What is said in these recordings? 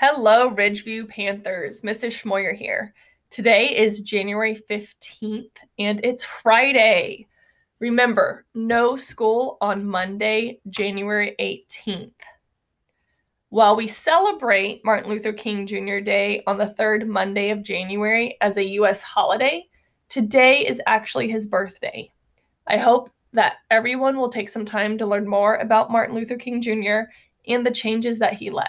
Hello, Ridgeview Panthers. Mrs. Schmoyer here. Today is January 15th and it's Friday. Remember, no school on Monday, January 18th. While we celebrate Martin Luther King Jr. Day on the third Monday of January as a U.S. holiday, today is actually his birthday. I hope that everyone will take some time to learn more about Martin Luther King Jr. and the changes that he led.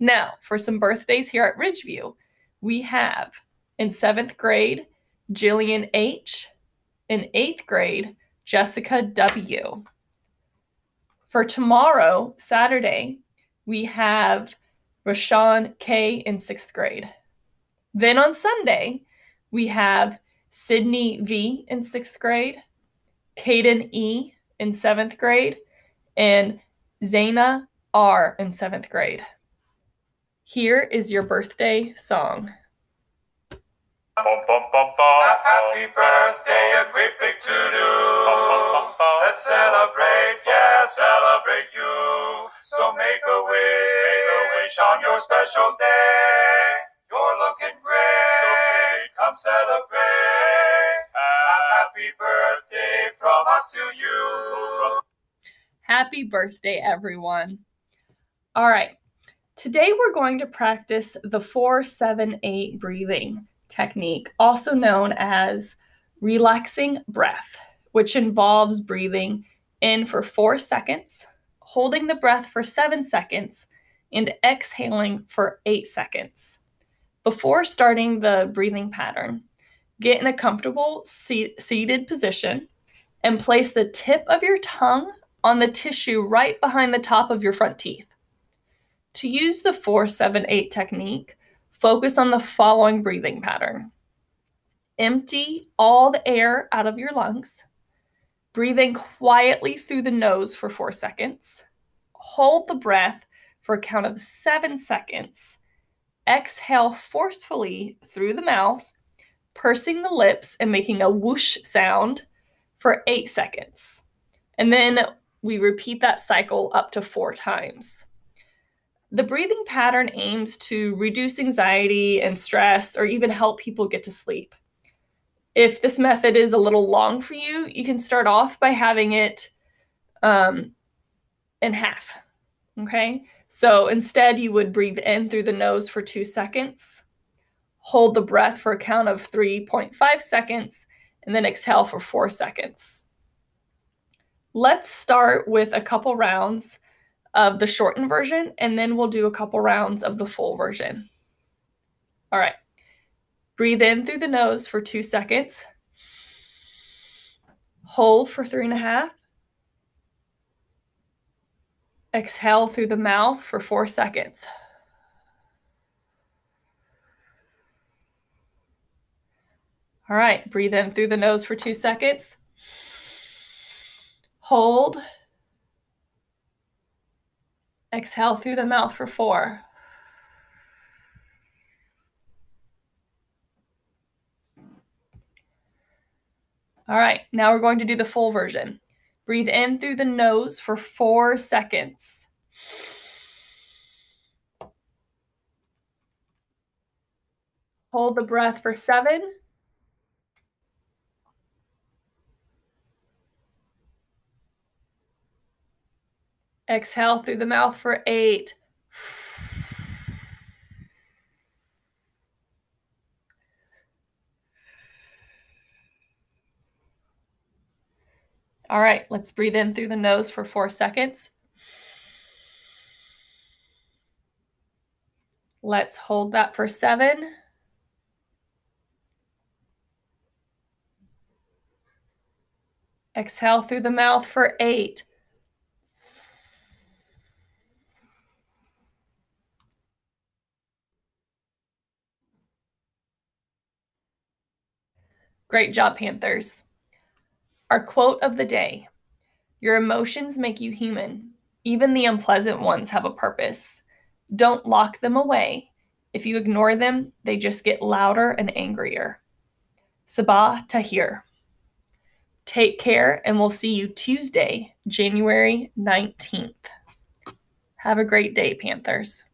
Now, for some birthdays here at Ridgeview, we have in seventh grade, Jillian H. In eighth grade, Jessica W. For tomorrow, Saturday, we have Rashawn K. in sixth grade. Then on Sunday, we have Sydney V. in sixth grade, Caden E. in seventh grade, and Zaina R. in seventh grade. Here is your birthday song. Happy birthday, a great big to do. Let's celebrate, yeah, celebrate you. So make a wish, make a wish on your special day. You're looking great, come celebrate. Happy birthday from us to you. Happy birthday, everyone. All right. Today, we're going to practice the 478 breathing technique, also known as relaxing breath, which involves breathing in for four seconds, holding the breath for seven seconds, and exhaling for eight seconds. Before starting the breathing pattern, get in a comfortable seated position and place the tip of your tongue on the tissue right behind the top of your front teeth. To use the 478 technique, focus on the following breathing pattern empty all the air out of your lungs, breathing quietly through the nose for four seconds, hold the breath for a count of seven seconds, exhale forcefully through the mouth, pursing the lips and making a whoosh sound for eight seconds. And then we repeat that cycle up to four times. The breathing pattern aims to reduce anxiety and stress or even help people get to sleep. If this method is a little long for you, you can start off by having it um, in half. Okay. So instead, you would breathe in through the nose for two seconds, hold the breath for a count of 3.5 seconds, and then exhale for four seconds. Let's start with a couple rounds of the shortened version, and then we'll do a couple rounds of the full version. All right. Breathe in through the nose for two seconds. Hold for three and a half. Exhale through the mouth for four seconds. All right, breathe in through the nose for two seconds. Hold Exhale through the mouth for four. All right, now we're going to do the full version. Breathe in through the nose for four seconds. Hold the breath for seven. Exhale through the mouth for eight. All right, let's breathe in through the nose for four seconds. Let's hold that for seven. Exhale through the mouth for eight. Great job, Panthers. Our quote of the day Your emotions make you human. Even the unpleasant ones have a purpose. Don't lock them away. If you ignore them, they just get louder and angrier. Sabaa Tahir. Take care, and we'll see you Tuesday, January 19th. Have a great day, Panthers.